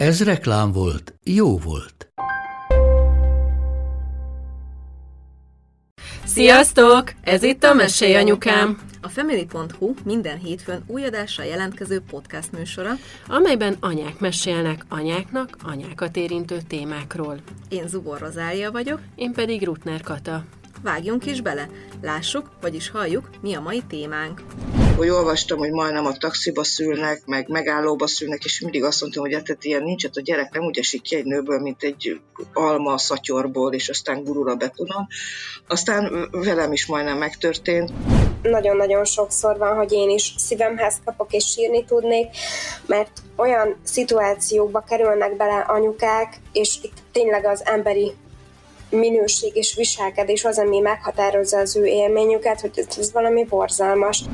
Ez reklám volt, jó volt. Sziasztok! Ez itt a Mesélj Anyukám! A Family.hu minden hétfőn új adással jelentkező podcast műsora, amelyben anyák mesélnek anyáknak anyákat érintő témákról. Én Zubor Rozália vagyok, én pedig Rutner Kata. Vágjunk is bele, lássuk, vagyis halljuk, mi a mai témánk hogy olvastam, hogy majdnem a taxiba szülnek, meg megállóba szülnek, és mindig azt mondtam, hogy hát ilyen nincs, hát a gyerek nem úgy esik ki egy nőből, mint egy alma szatyorból, és aztán gurul a betonon. Aztán velem is majdnem megtörtént. Nagyon-nagyon sokszor van, hogy én is szívemhez kapok és sírni tudnék, mert olyan szituációkba kerülnek bele anyukák, és itt tényleg az emberi minőség és viselkedés az, ami meghatározza az ő élményüket, hogy ez, ez valami borzalmas.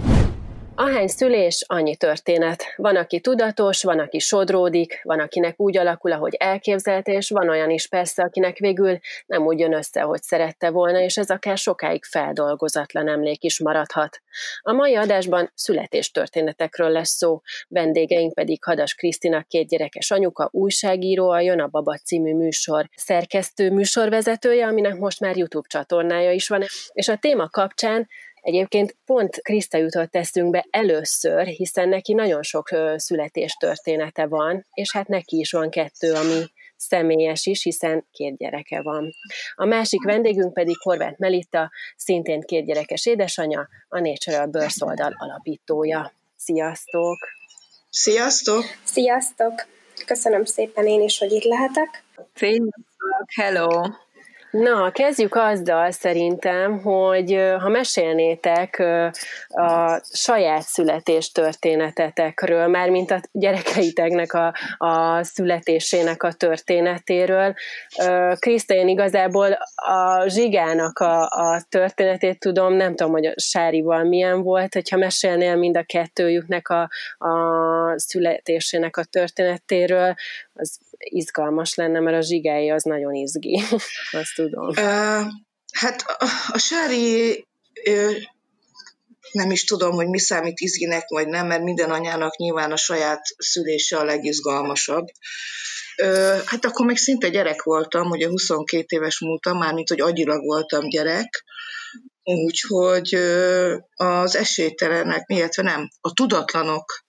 Ahány szülés, annyi történet. Van, aki tudatos, van, aki sodródik, van, akinek úgy alakul, ahogy elképzelt, és van olyan is persze, akinek végül nem úgy jön össze, hogy szerette volna, és ez akár sokáig feldolgozatlan emlék is maradhat. A mai adásban születéstörténetekről lesz szó, vendégeink pedig Hadas Krisztina két gyerekes anyuka, újságíró, a Jön a Baba című műsor szerkesztő műsorvezetője, aminek most már YouTube csatornája is van, és a téma kapcsán Egyébként pont Kriszta jutott eszünkbe először, hiszen neki nagyon sok születéstörténete van, és hát neki is van kettő, ami személyes is, hiszen két gyereke van. A másik vendégünk pedig Horváth Melitta, szintén két gyerekes édesanyja, a Natural Birth oldal alapítója. Sziasztok! Sziasztok! Sziasztok! Köszönöm szépen én is, hogy itt lehetek. Sziasztok! Hello! Na, kezdjük azzal szerintem, hogy ha mesélnétek a saját születés történetetekről, már mint a gyerekeiteknek a, a születésének a történetéről. Kriszta, én igazából a Zsigának a, a történetét tudom, nem tudom, hogy a Sárival milyen volt, hogyha mesélnél mind a kettőjüknek a, a születésének a történetéről, az izgalmas lenne, mert a zsigái az nagyon izgi, azt tudom. Uh, hát a, a Sári nem is tudom, hogy mi számít izginek, vagy nem, mert minden anyának nyilván a saját szülése a legizgalmasabb. Hát akkor még szinte gyerek voltam, ugye 22 éves múltam, mármint, hogy agyilag voltam gyerek, úgyhogy az esélytelenek, illetve nem, a tudatlanok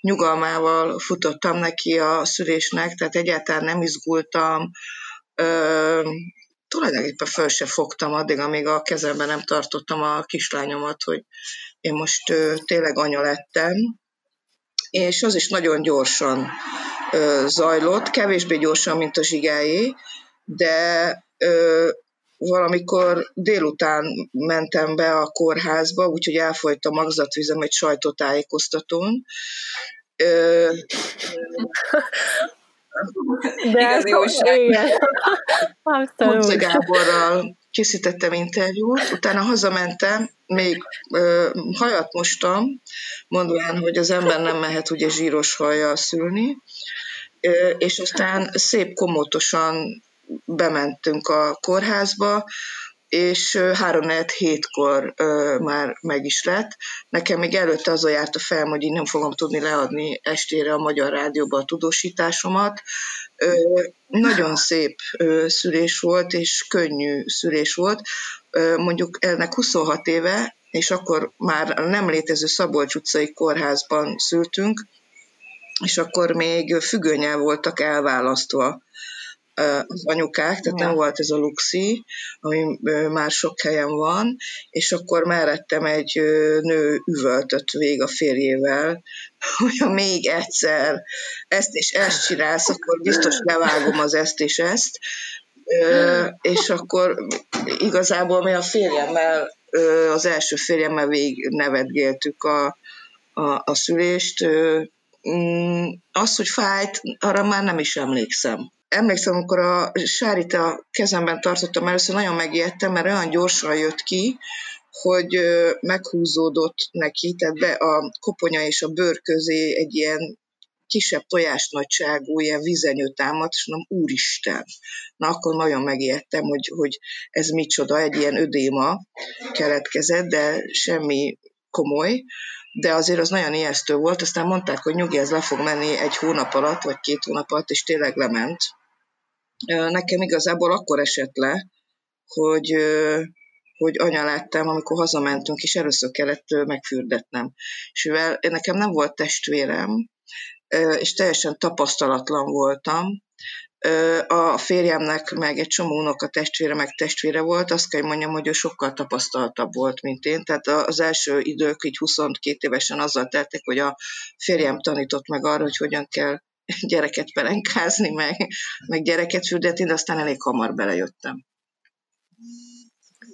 nyugalmával futottam neki a szülésnek, tehát egyáltalán nem izgultam, ö, tulajdonképpen föl se fogtam addig, amíg a kezemben nem tartottam a kislányomat, hogy én most ö, tényleg anya lettem, és az is nagyon gyorsan ö, zajlott, kevésbé gyorsan, mint a zsigáé, de ö, valamikor délután mentem be a kórházba, úgyhogy elfolyt a magzatvizem egy sajtótájékoztatón. Ö, de jó igen. Abszolút. Gáborral készítettem interjút, utána hazamentem, még ö, hajat mostam, mondván, hogy az ember nem mehet ugye zsíros hajjal szülni, ö, és aztán szép komótosan bementünk a kórházba, és három hétkor ö, már meg is lett. Nekem még előtte az járt a fel, hogy én nem fogom tudni leadni estére a Magyar Rádióba a tudósításomat. Ö, nagyon szép ö, szülés volt, és könnyű szülés volt. Ö, mondjuk ennek 26 éve, és akkor már nem létező Szabolcs utcai kórházban szültünk, és akkor még függönyel voltak elválasztva az anyukák, tehát nem volt ez a luxi, ami már sok helyen van, és akkor mellettem egy nő üvöltött vég a férjével, hogy ha még egyszer ezt és ezt csinálsz, akkor biztos levágom az ezt és ezt, és akkor igazából mi a férjemmel, az első férjemmel végig nevetgéltük a, a, a szülést, mm, az, hogy fájt, arra már nem is emlékszem emlékszem, amikor a sárit a kezemben tartottam először, nagyon megijedtem, mert olyan gyorsan jött ki, hogy meghúzódott neki, tehát be a koponya és a bőr közé egy ilyen kisebb tojás nagyságú ilyen vizenyő támadt, és mondom, úristen. Na akkor nagyon megijedtem, hogy, hogy ez micsoda, egy ilyen ödéma keletkezett, de semmi komoly, de azért az nagyon ijesztő volt, aztán mondták, hogy nyugi, ez le fog menni egy hónap alatt, vagy két hónap alatt, és tényleg lement. Nekem igazából akkor esett le, hogy, hogy anya láttam, amikor hazamentünk, és először kellett megfürdetnem. És mivel nekem nem volt testvérem, és teljesen tapasztalatlan voltam, a férjemnek meg egy csomó unoka testvére, meg testvére volt, azt kell mondjam, hogy ő sokkal tapasztaltabb volt, mint én. Tehát az első idők, így 22 évesen azzal teltek, hogy a férjem tanított meg arra, hogy hogyan kell gyereket pelenkázni, meg, meg gyereket fürdetni, de aztán elég hamar belejöttem.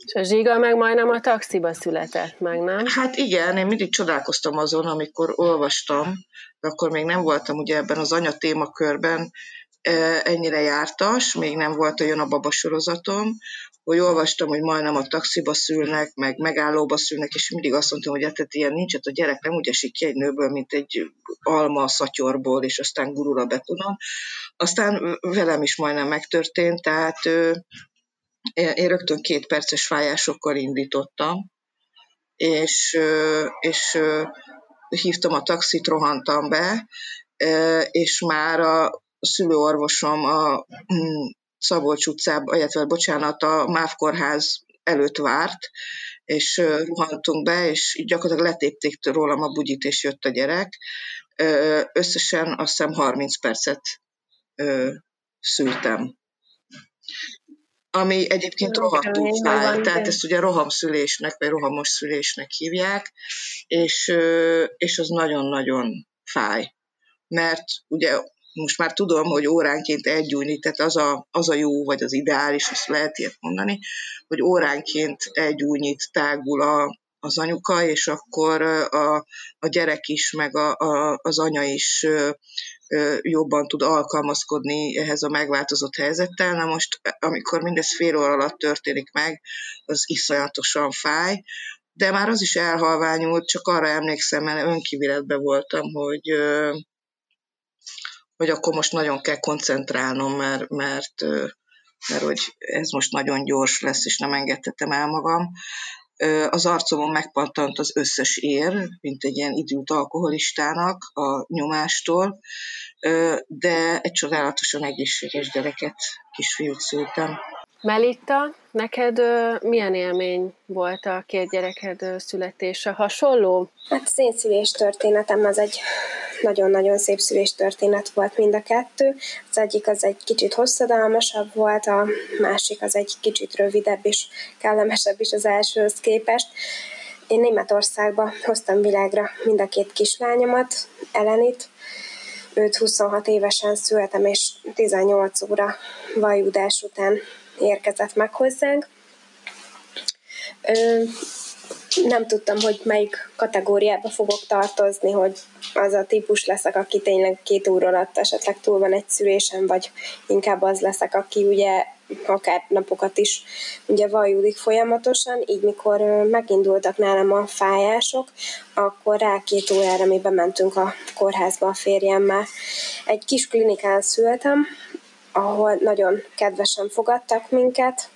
És a zsiga meg majdnem a taxiba született meg, nem? Hát igen, én mindig csodálkoztam azon, amikor olvastam, de akkor még nem voltam ugye ebben az anya témakörben ennyire jártas, még nem volt olyan a baba sorozatom, hogy olvastam, hogy majdnem a taxiba szülnek, meg megállóba szülnek, és mindig azt mondtam, hogy hát ilyen nincs, hát a gyerek nem úgy esik ki egy nőből, mint egy alma a szatyorból, és aztán gurul a betonon. Aztán velem is majdnem megtörtént, tehát én rögtön két perces fájásokkal indítottam, és, és hívtam a taxit, rohantam be, és már a szülőorvosom a Szabolcs utcában, illetve bocsánat, a MÁV kórház előtt várt, és rohantunk be, és gyakorlatilag letépték rólam a bugyit, és jött a gyerek. Összesen azt hiszem 30 percet szültem ami egyébként rohadtul fáj, tehát ezt ugye rohamszülésnek, vagy rohamos szülésnek hívják, és, és az nagyon-nagyon fáj. Mert ugye most már tudom, hogy óránként egy tehát az a, az a jó, vagy az ideális, azt lehet ilyet mondani, hogy óránként egy újnyit tágul a, az anyuka, és akkor a, a gyerek is, meg a, a, az anya is jobban tud alkalmazkodni ehhez a megváltozott helyzettel. Na most, amikor mindez fél óra alatt történik meg, az iszonyatosan fáj, de már az is elhalványult, csak arra emlékszem, mert önkiviletben voltam, hogy hogy akkor most nagyon kell koncentrálnom, mert, mert, mert hogy ez most nagyon gyors lesz, és nem engedhetem el magam. Az arcomon megpattant az összes ér, mint egy ilyen időt alkoholistának a nyomástól, de egy csodálatosan egészséges gyereket, kisfiút szültem. Melitta, neked milyen élmény volt a két gyereked születése? Hasonló? Hát az én szülés történetem az egy nagyon-nagyon szép szülés történet volt mind a kettő. Az egyik az egy kicsit hosszadalmasabb volt, a másik az egy kicsit rövidebb és kellemesebb is az elsőhöz képest. Én Németországba hoztam világra mind a két kislányomat, Elenit, őt 26 évesen születem, és 18 óra vajudás után érkezett meg hozzánk. Ö, nem tudtam, hogy melyik kategóriába fogok tartozni, hogy az a típus leszek, aki tényleg két óra alatt esetleg túl van egy szülésen, vagy inkább az leszek, aki ugye akár napokat is ugye vajudik folyamatosan, így mikor megindultak nálam a fájások, akkor rá két órára mi bementünk a kórházba a férjemmel. Egy kis klinikán szültem, ahol nagyon kedvesen fogadtak minket,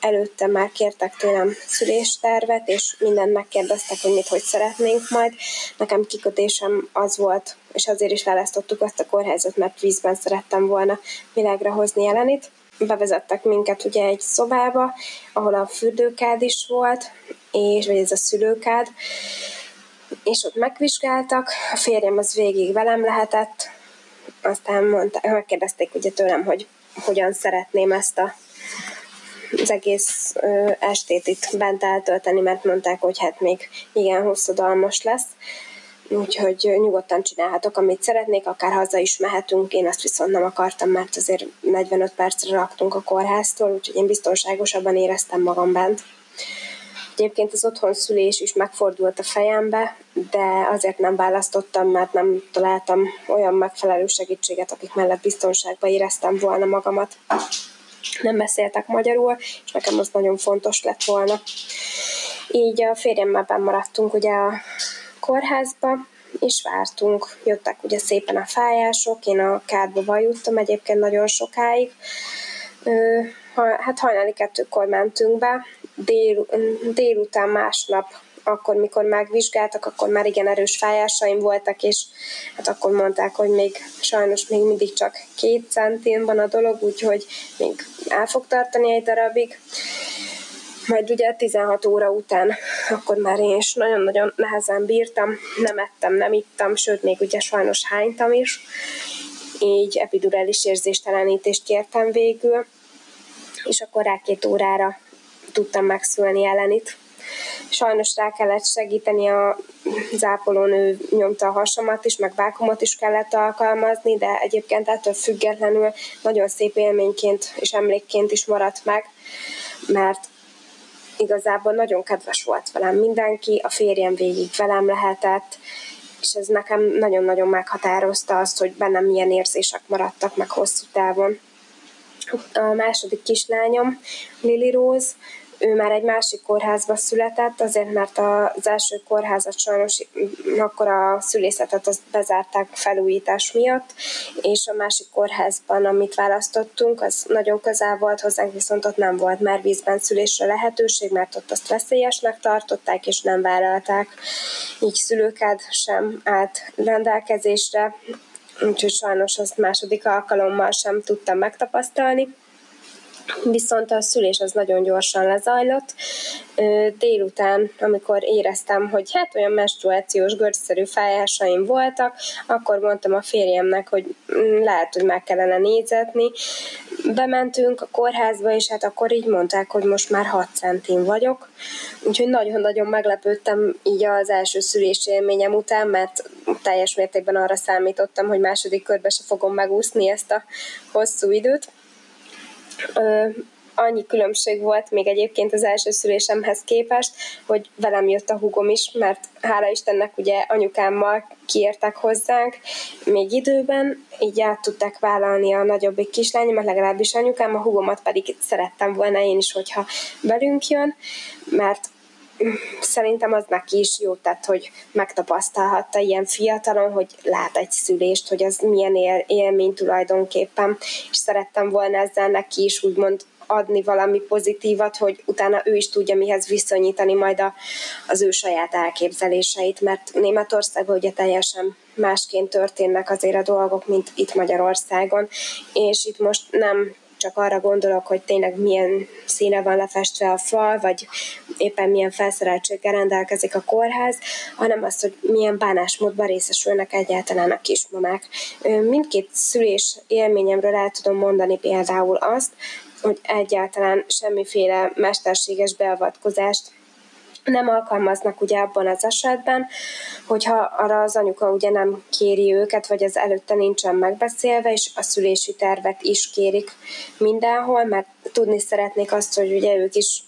előtte már kértek tőlem szüléstervet, és mindent megkérdeztek, hogy mit, hogy szeretnénk majd. Nekem kikötésem az volt, és azért is választottuk azt a kórházat, mert vízben szerettem volna világra hozni jelenit. Bevezettek minket ugye egy szobába, ahol a fürdőkád is volt, és, vagy ez a szülőkád, és ott megvizsgáltak, a férjem az végig velem lehetett, aztán mondta, megkérdezték ugye tőlem, hogy hogyan szeretném ezt a az egész ö, estét itt bent eltölteni, mert mondták, hogy hát még igen hosszadalmas lesz. Úgyhogy nyugodtan csinálhatok, amit szeretnék, akár haza is mehetünk, én azt viszont nem akartam, mert azért 45 percre raktunk a kórháztól, úgyhogy én biztonságosabban éreztem magam bent. Egyébként az otthon szülés is megfordult a fejembe, de azért nem választottam, mert nem találtam olyan megfelelő segítséget, akik mellett biztonságban éreztem volna magamat. Nem beszéltek magyarul, és nekem az nagyon fontos lett volna. Így a férjemmel maradtunk ugye a kórházba, és vártunk. Jöttek ugye szépen a fájások, én a kádba vajuttam egyébként nagyon sokáig. Hát hajnali kettőkor mentünk be, dél, délután másnap akkor, mikor megvizsgáltak, akkor már igen erős fájásaim voltak, és hát akkor mondták, hogy még sajnos még mindig csak két centén van a dolog, úgyhogy még el fog tartani egy darabig. Majd ugye 16 óra után akkor már én is nagyon-nagyon nehezen bírtam, nem ettem, nem ittam, sőt még ugye sajnos hánytam is, így epidurális érzéstelenítést kértem végül, és akkor rá két órára tudtam megszülni ellenit. Sajnos rá kellett segíteni a zápolónő nyomta a hasamat is, meg vákumot is kellett alkalmazni, de egyébként ettől függetlenül nagyon szép élményként és emlékként is maradt meg, mert igazából nagyon kedves volt velem mindenki, a férjem végig velem lehetett, és ez nekem nagyon-nagyon meghatározta azt, hogy bennem milyen érzések maradtak meg hosszú távon. A második kislányom, Lily Rose, ő már egy másik kórházba született, azért mert az első kórházat sajnos akkor a szülészetet azt bezárták felújítás miatt, és a másik kórházban, amit választottunk, az nagyon közel volt hozzánk, viszont ott nem volt már vízben szülésre lehetőség, mert ott azt veszélyesnek tartották, és nem vállalták. Így szülőkád sem állt rendelkezésre, úgyhogy sajnos azt második alkalommal sem tudtam megtapasztalni Viszont a szülés az nagyon gyorsan lezajlott. Délután, amikor éreztem, hogy hát olyan menstruációs görcsszerű fájásaim voltak, akkor mondtam a férjemnek, hogy mm, lehet, hogy meg kellene nézetni. Bementünk a kórházba, és hát akkor így mondták, hogy most már 6 centin vagyok. Úgyhogy nagyon-nagyon meglepődtem így az első szülés élményem után, mert teljes mértékben arra számítottam, hogy második körbe se fogom megúszni ezt a hosszú időt annyi különbség volt még egyébként az első szülésemhez képest, hogy velem jött a hugom is, mert hála Istennek ugye anyukámmal kiértek hozzánk még időben, így át tudták vállalni a nagyobbik kislányomat, legalábbis anyukám, a hugomat pedig szerettem volna én is, hogyha velünk jön, mert szerintem az neki is jó tett, hogy megtapasztalhatta ilyen fiatalon, hogy lát egy szülést, hogy az milyen él, élmény tulajdonképpen, és szerettem volna ezzel neki is úgymond adni valami pozitívat, hogy utána ő is tudja mihez viszonyítani majd a, az ő saját elképzeléseit, mert Németországban ugye teljesen másként történnek azért a dolgok, mint itt Magyarországon, és itt most nem csak arra gondolok, hogy tényleg milyen színe van lefestve a fal, vagy éppen milyen felszereltséggel rendelkezik a kórház, hanem azt, hogy milyen bánásmódban részesülnek egyáltalán a kismamák. Mindkét szülés élményemről el tudom mondani például azt, hogy egyáltalán semmiféle mesterséges beavatkozást nem alkalmaznak ugye abban az esetben, hogyha arra az anyuka ugye nem kéri őket, vagy az előtte nincsen megbeszélve, és a szülési tervet is kérik mindenhol, mert tudni szeretnék azt, hogy ugye ők is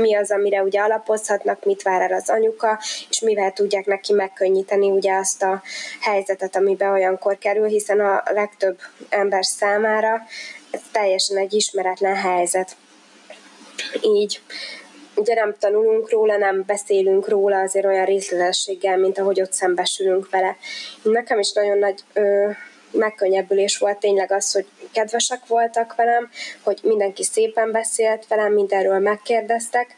mi az, amire ugye alapozhatnak, mit vár el az anyuka, és mivel tudják neki megkönnyíteni ugye azt a helyzetet, amiben olyankor kerül, hiszen a legtöbb ember számára ez teljesen egy ismeretlen helyzet. Így ugye nem tanulunk róla, nem beszélünk róla azért olyan részletességgel, mint ahogy ott szembesülünk vele. Nekem is nagyon nagy ö, megkönnyebbülés volt tényleg az, hogy kedvesek voltak velem, hogy mindenki szépen beszélt velem, mindenről megkérdeztek,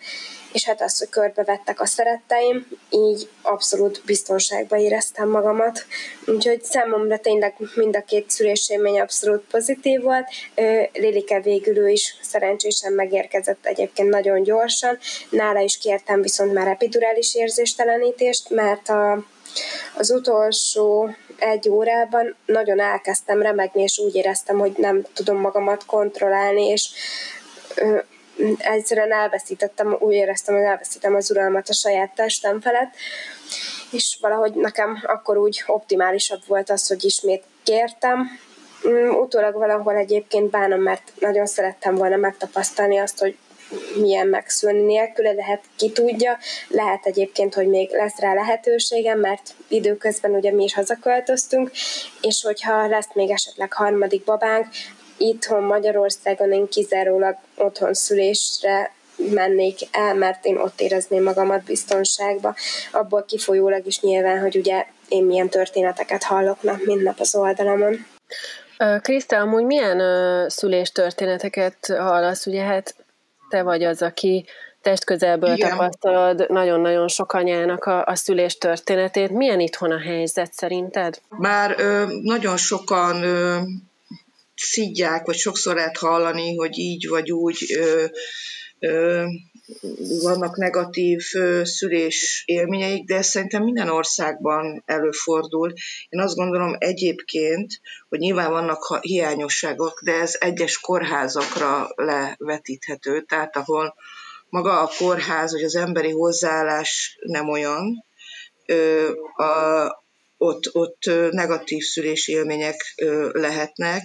és hát az, hogy körbevettek a szeretteim, így abszolút biztonságban éreztem magamat. Úgyhogy számomra tényleg mind a két szülésélmény abszolút pozitív volt. Lilike végül ő is szerencsésen megérkezett egyébként nagyon gyorsan. Nála is kértem viszont már epidurális érzéstelenítést, mert a, az utolsó egy órában nagyon elkezdtem remegni, és úgy éreztem, hogy nem tudom magamat kontrollálni, és egyszerűen elveszítettem, úgy éreztem, hogy elveszítettem az uralmat a saját testem felett, és valahogy nekem akkor úgy optimálisabb volt az, hogy ismét kértem. Mm, utólag valahol egyébként bánom, mert nagyon szerettem volna megtapasztalni azt, hogy milyen megszülni nélküle, de hát ki tudja. Lehet egyébként, hogy még lesz rá lehetőségem, mert időközben ugye mi is hazaköltöztünk, és hogyha lesz még esetleg harmadik babánk, itthon Magyarországon én kizárólag otthon szülésre mennék el, mert én ott érezném magamat biztonságba. Abból kifolyólag is nyilván, hogy ugye én milyen történeteket hallok nap, mint nap az oldalamon. Kriszta, amúgy milyen szülés történeteket hallasz? Ugye hát te vagy az, aki testközelből Igen. tapasztalod nagyon-nagyon sok anyának a, a szülés történetét. Milyen itthon a helyzet szerinted? Már ö, nagyon sokan ö, szidják, vagy sokszor lehet hallani, hogy így vagy úgy ö, ö, vannak negatív szülés élményeik, de ez szerintem minden országban előfordul. Én azt gondolom egyébként, hogy nyilván vannak hiányosságok, de ez egyes kórházakra levetíthető, tehát ahol maga a kórház, vagy az emberi hozzáállás nem olyan, a, ott, ott negatív szülés élmények lehetnek,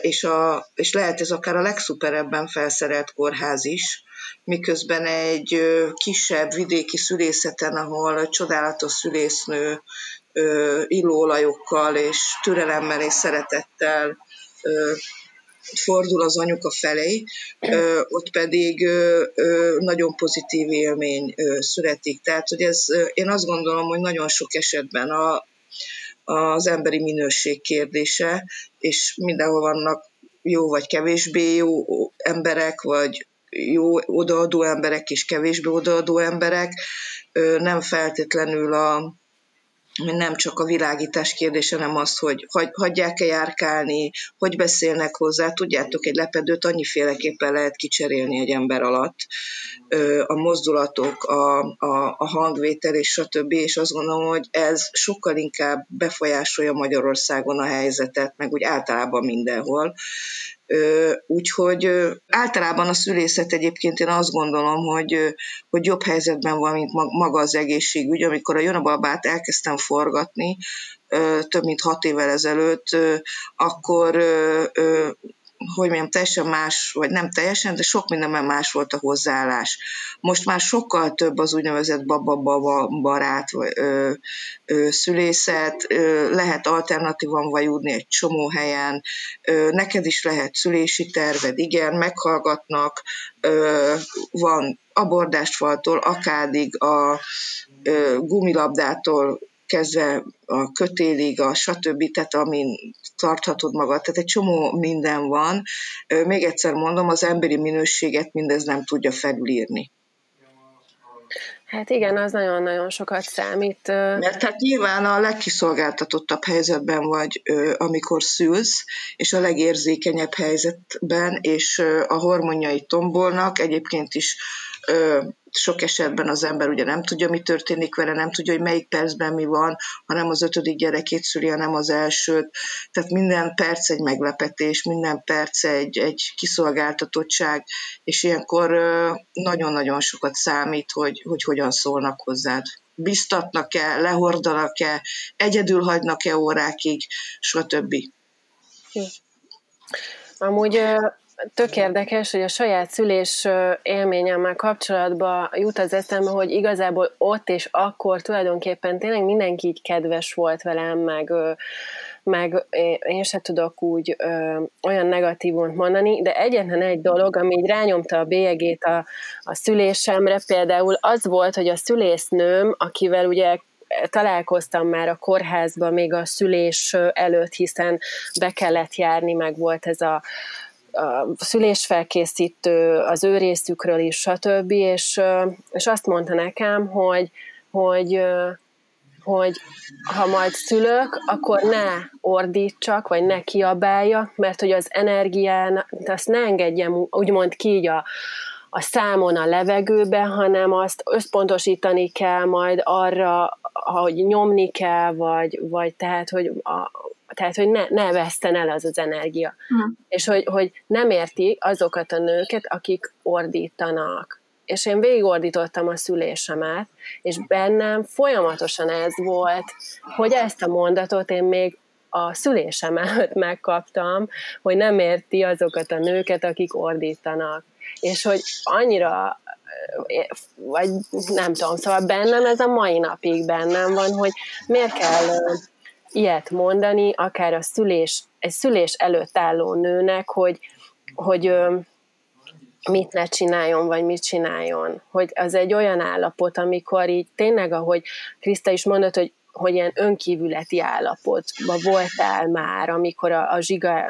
és, a, és lehet ez akár a legszuperebben felszerelt kórház is, miközben egy kisebb vidéki szülészeten, ahol csodálatos szülésznő illóolajokkal és türelemmel és szeretettel fordul az anyuka felé, ott pedig nagyon pozitív élmény születik. Tehát, hogy ez, én azt gondolom, hogy nagyon sok esetben a, az emberi minőség kérdése, és mindenhol vannak jó vagy kevésbé jó emberek, vagy jó odaadó emberek és kevésbé odaadó emberek, nem feltétlenül a, nem csak a világítás kérdése, hanem az, hogy hagyják-e járkálni, hogy beszélnek hozzá. Tudjátok, egy lepedőt annyiféleképpen lehet kicserélni egy ember alatt. A mozdulatok, a, a, a hangvétel és stb. És azt gondolom, hogy ez sokkal inkább befolyásolja Magyarországon a helyzetet, meg úgy általában mindenhol. Úgyhogy általában a szülészet egyébként én azt gondolom, hogy, hogy jobb helyzetben van, mint maga az egészségügy. Amikor a Jonababát elkezdtem forgatni, több mint hat évvel ezelőtt, akkor hogy mondjam, teljesen más, vagy nem teljesen, de sok mindenben más volt a hozzáállás. Most már sokkal több az úgynevezett baba-baba barát, vagy ö, ö, szülészet, ö, lehet alternatívan vajudni egy csomó helyen, ö, neked is lehet szülési terved, igen, meghallgatnak, ö, van abordástfaltól, akádig a ö, gumilabdától kezdve a kötélig, a stb., tehát amin tarthatod magad, tehát egy csomó minden van. Még egyszer mondom, az emberi minőséget mindez nem tudja felülírni. Hát igen, az nagyon-nagyon sokat számít. Mert tehát nyilván a legkiszolgáltatottabb helyzetben vagy, amikor szülsz, és a legérzékenyebb helyzetben, és a hormonjai tombolnak, egyébként is sok esetben az ember ugye nem tudja, mi történik vele, nem tudja, hogy melyik percben mi van, hanem az ötödik gyerekét szüli, hanem az elsőt. Tehát minden perc egy meglepetés, minden perc egy, egy kiszolgáltatottság, és ilyenkor nagyon-nagyon sokat számít, hogy, hogy hogyan szólnak hozzád. Biztatnak-e, lehordanak-e, egyedül hagynak-e órákig, stb. Amúgy tök érdekes, hogy a saját szülés élményemmel kapcsolatban jut az eszembe, hogy igazából ott és akkor tulajdonképpen tényleg mindenki így kedves volt velem, meg, meg én se tudok úgy ö, olyan negatívont mondani, de egyetlen egy dolog, ami így rányomta a bélyegét a, a szülésemre, például az volt, hogy a szülésznőm, akivel ugye találkoztam már a kórházban még a szülés előtt, hiszen be kellett járni, meg volt ez a a szülésfelkészítő, az ő részükről is, stb. És, és azt mondta nekem, hogy, hogy, hogy ha majd szülök, akkor ne ordítsak, vagy ne kiabáljak, mert hogy az energián, azt ne engedjem úgymond ki így a, a számon a levegőbe, hanem azt összpontosítani kell majd arra, hogy nyomni kell, vagy, vagy tehát, hogy a, tehát, hogy ne, ne veszten el az az energia. Uh-huh. És hogy, hogy nem érti azokat a nőket, akik ordítanak. És én végigordítottam a szülésemet, és bennem folyamatosan ez volt, hogy ezt a mondatot én még a szülésem előtt megkaptam, hogy nem érti azokat a nőket, akik ordítanak. és hogy annyira vagy nem tudom, szóval bennem ez a mai napig bennem van, hogy miért kell ilyet mondani, akár a szülés, egy szülés előtt álló nőnek, hogy, hogy mit ne csináljon, vagy mit csináljon. Hogy az egy olyan állapot, amikor így tényleg, ahogy Kriszta is mondott, hogy hogy ilyen önkívületi állapotban voltál már, amikor a, a zsiga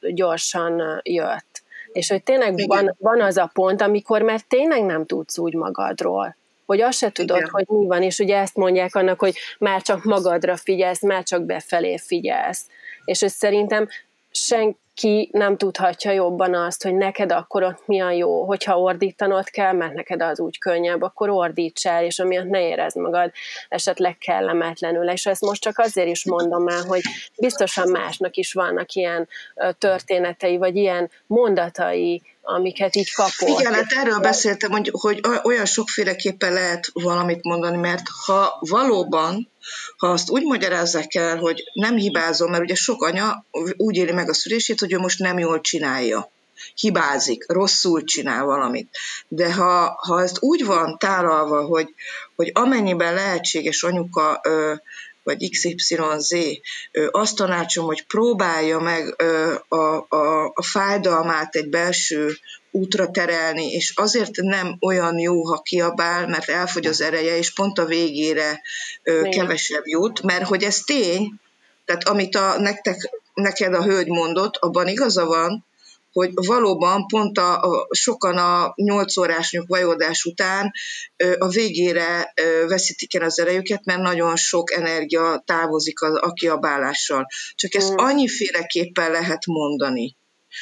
gyorsan jött. És hogy tényleg van, van az a pont, amikor már tényleg nem tudsz úgy magadról hogy azt se tudod, Igen. hogy mi van, és ugye ezt mondják annak, hogy már csak magadra figyelsz, már csak befelé figyelsz. És hogy szerintem senki ki nem tudhatja jobban azt, hogy neked akkor ott mi a jó, hogyha ordítanod kell, mert neked az úgy könnyebb, akkor ordíts el, és amiatt ne érezd magad esetleg kellemetlenül. És ezt most csak azért is mondom el, hogy biztosan másnak is vannak ilyen történetei, vagy ilyen mondatai, amiket így kapott. Igen, hát erről beszéltem, hogy, hogy olyan sokféleképpen lehet valamit mondani, mert ha valóban, ha azt úgy magyarázzák el, hogy nem hibázom, mert ugye sok anya úgy éli meg a szülését, hogy ő most nem jól csinálja hibázik, rosszul csinál valamit. De ha, ha ezt úgy van tálalva, hogy, hogy amennyiben lehetséges anyuka ö, vagy XYZ, azt tanácsom, hogy próbálja meg a, a, a fájdalmát egy belső útra terelni, és azért nem olyan jó, ha kiabál, mert elfogy az ereje, és pont a végére kevesebb jut, mert hogy ez tény, tehát amit a, nektek, neked a hölgy mondott, abban igaza van, hogy valóban pont a, a sokan a 8 órás nyugvajódás után a végére veszítik el az erejüket, mert nagyon sok energia távozik a, a kiabálással. Csak ezt mm. annyiféleképpen lehet mondani.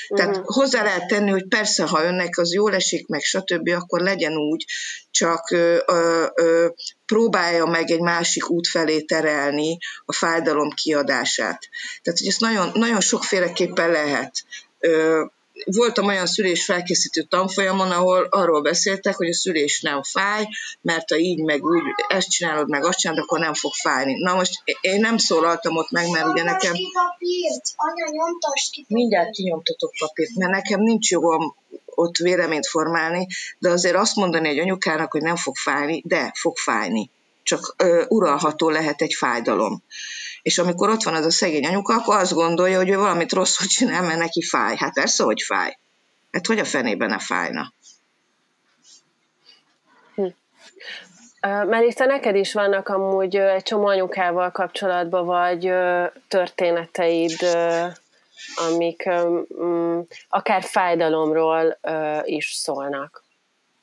Tehát uh-huh. hozzá lehet tenni, hogy persze, ha önnek az jól esik, meg stb., akkor legyen úgy, csak ö, ö, ö, próbálja meg egy másik út felé terelni a fájdalom kiadását. Tehát, hogy ezt nagyon, nagyon sokféleképpen lehet. Ö, voltam olyan szülés felkészítő tanfolyamon, ahol arról beszéltek, hogy a szülés nem fáj, mert ha így meg úgy, ezt csinálod meg, azt csinálod, akkor nem fog fájni. Na most én nem szólaltam ott meg, mert ugye nekem... Ki papírt, anya, nyomtas ki Mindjárt kinyomtatok papírt, mert nekem nincs jogom ott véleményt formálni, de azért azt mondani egy anyukának, hogy nem fog fájni, de fog fájni. Csak ö, uralható lehet egy fájdalom és amikor ott van az a szegény anyuka, akkor azt gondolja, hogy ő valamit rosszul csinál, mert neki fáj. Hát persze, hogy fáj. Hát hogy a fenében ne fájna? Hm. Melissa, neked is vannak amúgy egy csomó anyukával kapcsolatban, vagy történeteid, amik akár fájdalomról is szólnak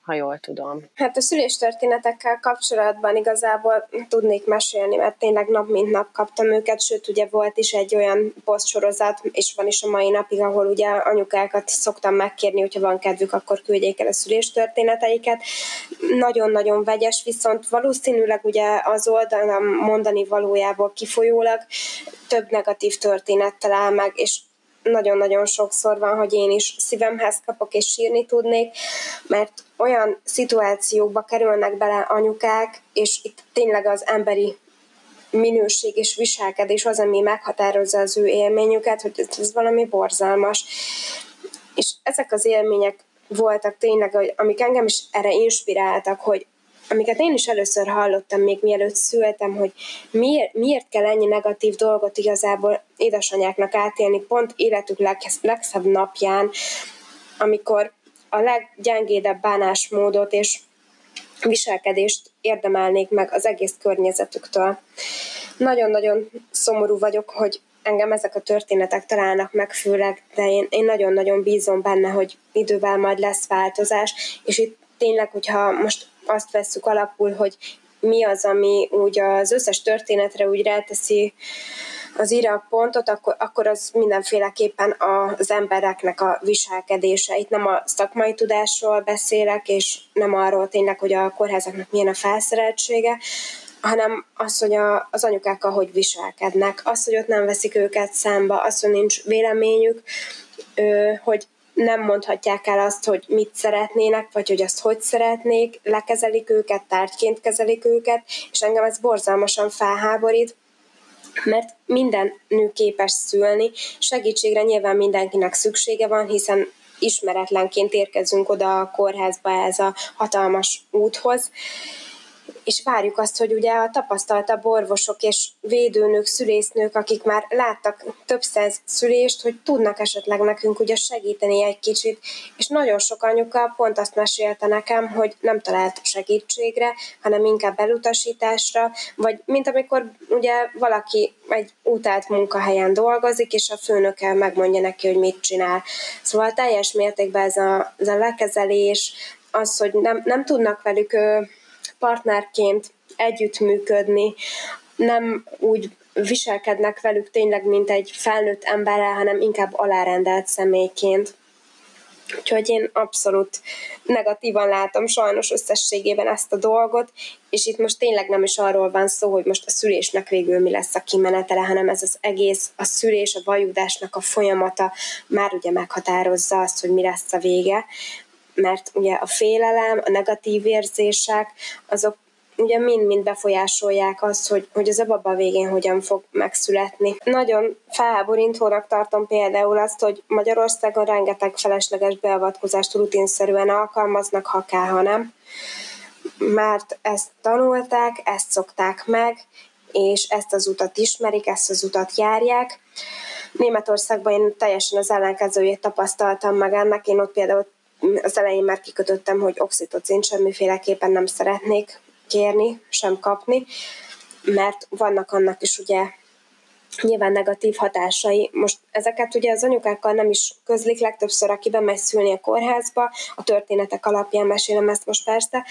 ha jól tudom. Hát a szüléstörténetekkel kapcsolatban igazából tudnék mesélni, mert tényleg nap mint nap kaptam őket, sőt ugye volt is egy olyan posztsorozat, és van is a mai napig, ahol ugye anyukákat szoktam megkérni, hogyha van kedvük, akkor küldjék el a szüléstörténeteiket. Nagyon-nagyon vegyes, viszont valószínűleg ugye az oldalon mondani valójából kifolyólag több negatív történet talál meg, és nagyon-nagyon sokszor van, hogy én is szívemhez kapok és sírni tudnék, mert olyan szituációkba kerülnek bele anyukák, és itt tényleg az emberi minőség és viselkedés az, ami meghatározza az ő élményüket, hogy ez valami borzalmas. És ezek az élmények voltak tényleg, amik engem is erre inspiráltak, hogy amiket én is először hallottam, még mielőtt szültem, hogy miért, miért kell ennyi negatív dolgot igazából édesanyáknak átélni pont életük leg, legszebb napján, amikor a leggyengédebb bánásmódot és viselkedést érdemelnék meg az egész környezetüktől. Nagyon-nagyon szomorú vagyok, hogy engem ezek a történetek találnak meg főleg, de én, én nagyon-nagyon bízom benne, hogy idővel majd lesz változás, és itt tényleg, hogyha most azt vesszük alapul, hogy mi az, ami úgy az összes történetre úgy ráteszi az pontot, akkor, akkor az mindenféleképpen az embereknek a viselkedése. Itt nem a szakmai tudásról beszélek, és nem arról tényleg, hogy a kórházaknak milyen a felszereltsége, hanem az, hogy a, az anyukák ahogy viselkednek, az, hogy ott nem veszik őket számba, az, hogy nincs véleményük, hogy nem mondhatják el azt, hogy mit szeretnének, vagy hogy azt hogy szeretnék, lekezelik őket, tárgyként kezelik őket, és engem ez borzalmasan felháborít, mert minden nő képes szülni, segítségre nyilván mindenkinek szüksége van, hiszen ismeretlenként érkezünk oda a kórházba ez a hatalmas úthoz, és várjuk azt, hogy ugye a tapasztaltabb orvosok és védőnők, szülésznők, akik már láttak több száz szülést, hogy tudnak esetleg nekünk ugye segíteni egy kicsit, és nagyon sok anyuka pont azt mesélte nekem, hogy nem talált segítségre, hanem inkább elutasításra, vagy mint amikor ugye valaki egy utált munkahelyen dolgozik, és a főnöke megmondja neki, hogy mit csinál. Szóval teljes mértékben ez a, ez a lekezelés, az, hogy nem, nem tudnak velük partnerként együttműködni, nem úgy viselkednek velük tényleg, mint egy felnőtt emberrel, hanem inkább alárendelt személyként. Úgyhogy én abszolút negatívan látom sajnos összességében ezt a dolgot, és itt most tényleg nem is arról van szó, hogy most a szülésnek végül mi lesz a kimenetele, hanem ez az egész, a szülés, a vajudásnak a folyamata már ugye meghatározza azt, hogy mi lesz a vége mert ugye a félelem, a negatív érzések, azok ugye mind-mind befolyásolják azt, hogy, hogy az a baba végén hogyan fog megszületni. Nagyon felháborítónak tartom például azt, hogy Magyarországon rengeteg felesleges beavatkozást rutinszerűen alkalmaznak, ha kell, ha nem. Mert ezt tanulták, ezt szokták meg, és ezt az utat ismerik, ezt az utat járják. Németországban én teljesen az ellenkezőjét tapasztaltam meg ennek, én ott például az elején már kikötöttem, hogy oxitocin semmiféleképpen nem szeretnék kérni, sem kapni, mert vannak annak is ugye nyilván negatív hatásai. Most ezeket ugye az anyukákkal nem is közlik legtöbbször, aki bemegy szülni a kórházba, a történetek alapján mesélem ezt most persze,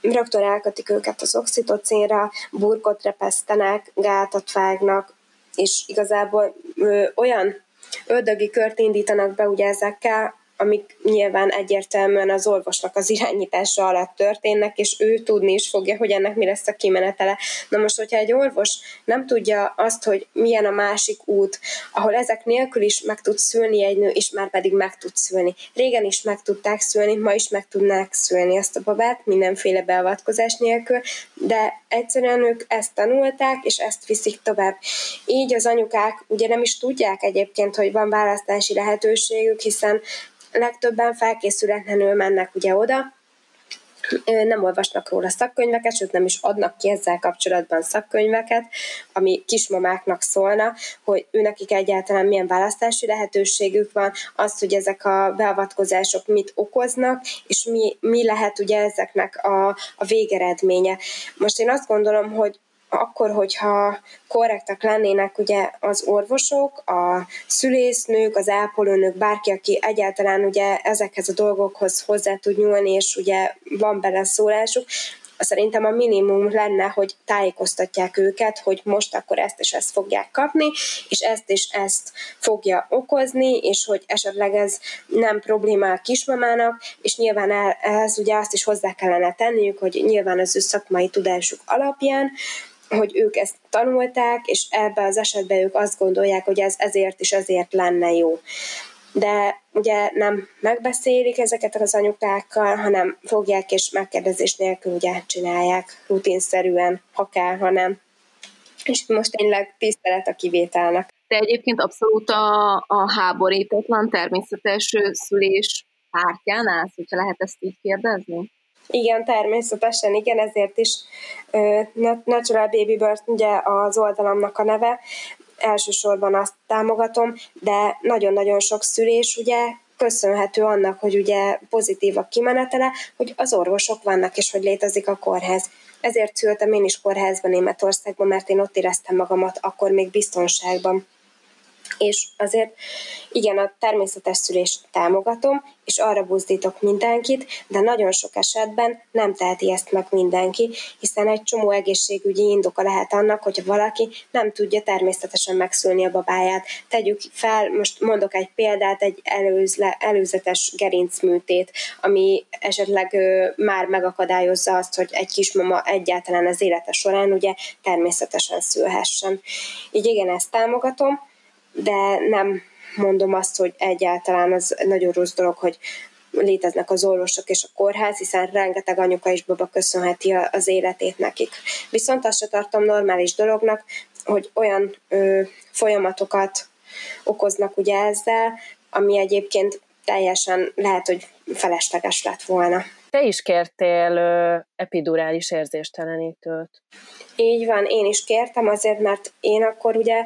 rögtön elkötik őket az oxitocinra, burkot repesztenek, gátat vágnak, és igazából ö, olyan ördögi kört indítanak be ugye ezekkel, amik nyilván egyértelműen az orvosnak az irányítása alatt történnek, és ő tudni is fogja, hogy ennek mi lesz a kimenetele. Na most, hogyha egy orvos nem tudja azt, hogy milyen a másik út, ahol ezek nélkül is meg tud szülni egy nő, és már pedig meg tud szülni. Régen is meg tudták szülni, ma is meg tudnák szülni ezt a babát, mindenféle beavatkozás nélkül, de egyszerűen ők ezt tanulták, és ezt viszik tovább. Így az anyukák ugye nem is tudják egyébként, hogy van választási lehetőségük, hiszen legtöbben felkészületlenül mennek ugye oda, nem olvasnak róla szakkönyveket, sőt nem is adnak ki ezzel kapcsolatban szakkönyveket, ami kismamáknak szólna, hogy őnekik egyáltalán milyen választási lehetőségük van, az, hogy ezek a beavatkozások mit okoznak, és mi, mi lehet ugye ezeknek a, a végeredménye. Most én azt gondolom, hogy akkor, hogyha korrektak lennének ugye az orvosok, a szülésznők, az ápolónők, bárki, aki egyáltalán ugye ezekhez a dolgokhoz hozzá tud nyúlni, és ugye van bele szólásuk, szerintem a minimum lenne, hogy tájékoztatják őket, hogy most akkor ezt és ezt fogják kapni, és ezt és ezt fogja okozni, és hogy esetleg ez nem probléma a kismamának, és nyilván ehhez ugye azt is hozzá kellene tenniük, hogy nyilván az ő szakmai tudásuk alapján hogy ők ezt tanulták, és ebbe az esetben ők azt gondolják, hogy ez ezért is ezért lenne jó. De ugye nem megbeszélik ezeket az anyukákkal, hanem fogják és megkérdezés nélkül ugye csinálják rutinszerűen, ha kell, ha nem. És most tényleg tisztelet a kivételnek. De egyébként abszolút a, a háborítatlan természetes szülés pártján állsz, hogyha lehet ezt így kérdezni? Igen, természetesen, igen, ezért is Natural Baby Birth ugye az oldalamnak a neve, elsősorban azt támogatom, de nagyon-nagyon sok szülés ugye köszönhető annak, hogy ugye pozitív a kimenetele, hogy az orvosok vannak, és hogy létezik a kórház. Ezért szültem én is kórházban Németországban, mert én ott éreztem magamat akkor még biztonságban. És azért igen, a természetes szülést támogatom, és arra buzdítok mindenkit, de nagyon sok esetben nem teheti ezt meg mindenki, hiszen egy csomó egészségügyi indoka lehet annak, hogyha valaki nem tudja természetesen megszülni a babáját. Tegyük fel, most mondok egy példát, egy előzle, előzetes gerincműtét, ami esetleg ö, már megakadályozza azt, hogy egy kismama egyáltalán az élete során ugye természetesen szülhessen. Így igen, ezt támogatom, de nem mondom azt, hogy egyáltalán az nagyon rossz dolog, hogy léteznek az orvosok és a kórház, hiszen rengeteg anyuka és baba köszönheti az életét nekik. Viszont azt se tartom normális dolognak, hogy olyan ö, folyamatokat okoznak ugye ezzel, ami egyébként teljesen lehet, hogy felesleges lett volna. Te is kértél epidurális érzéstelenítőt. Így van, én is kértem azért, mert én akkor ugye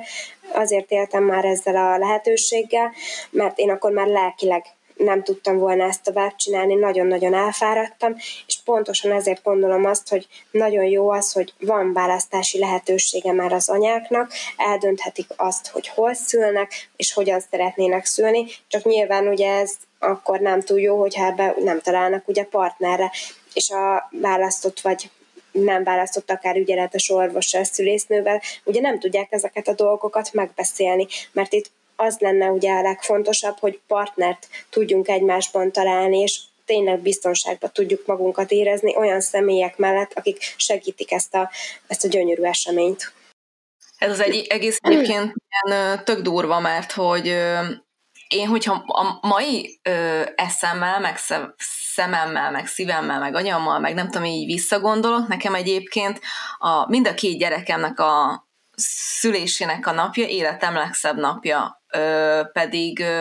azért éltem már ezzel a lehetőséggel, mert én akkor már lelkileg nem tudtam volna ezt tovább csinálni, nagyon-nagyon elfáradtam, és pontosan ezért gondolom azt, hogy nagyon jó az, hogy van választási lehetősége már az anyáknak, eldönthetik azt, hogy hol szülnek, és hogyan szeretnének szülni, csak nyilván ugye ez akkor nem túl jó, hogyha ebbe nem találnak ugye partnerre, és a választott vagy nem választott akár ügyeletes orvossal, szülésznővel, ugye nem tudják ezeket a dolgokat megbeszélni, mert itt az lenne ugye a legfontosabb, hogy partnert tudjunk egymásban találni, és tényleg biztonságban tudjuk magunkat érezni olyan személyek mellett, akik segítik ezt a, ezt a gyönyörű eseményt. Ez az egy egész egyébként ilyen tök durva, mert hogy én, hogyha a mai ö, eszemmel, meg szememmel, meg szívemmel, meg anyammal, meg nem tudom, így visszagondolok, nekem egyébként a, mind a két gyerekemnek a szülésének a napja életem legszebb napja, ö, pedig ö,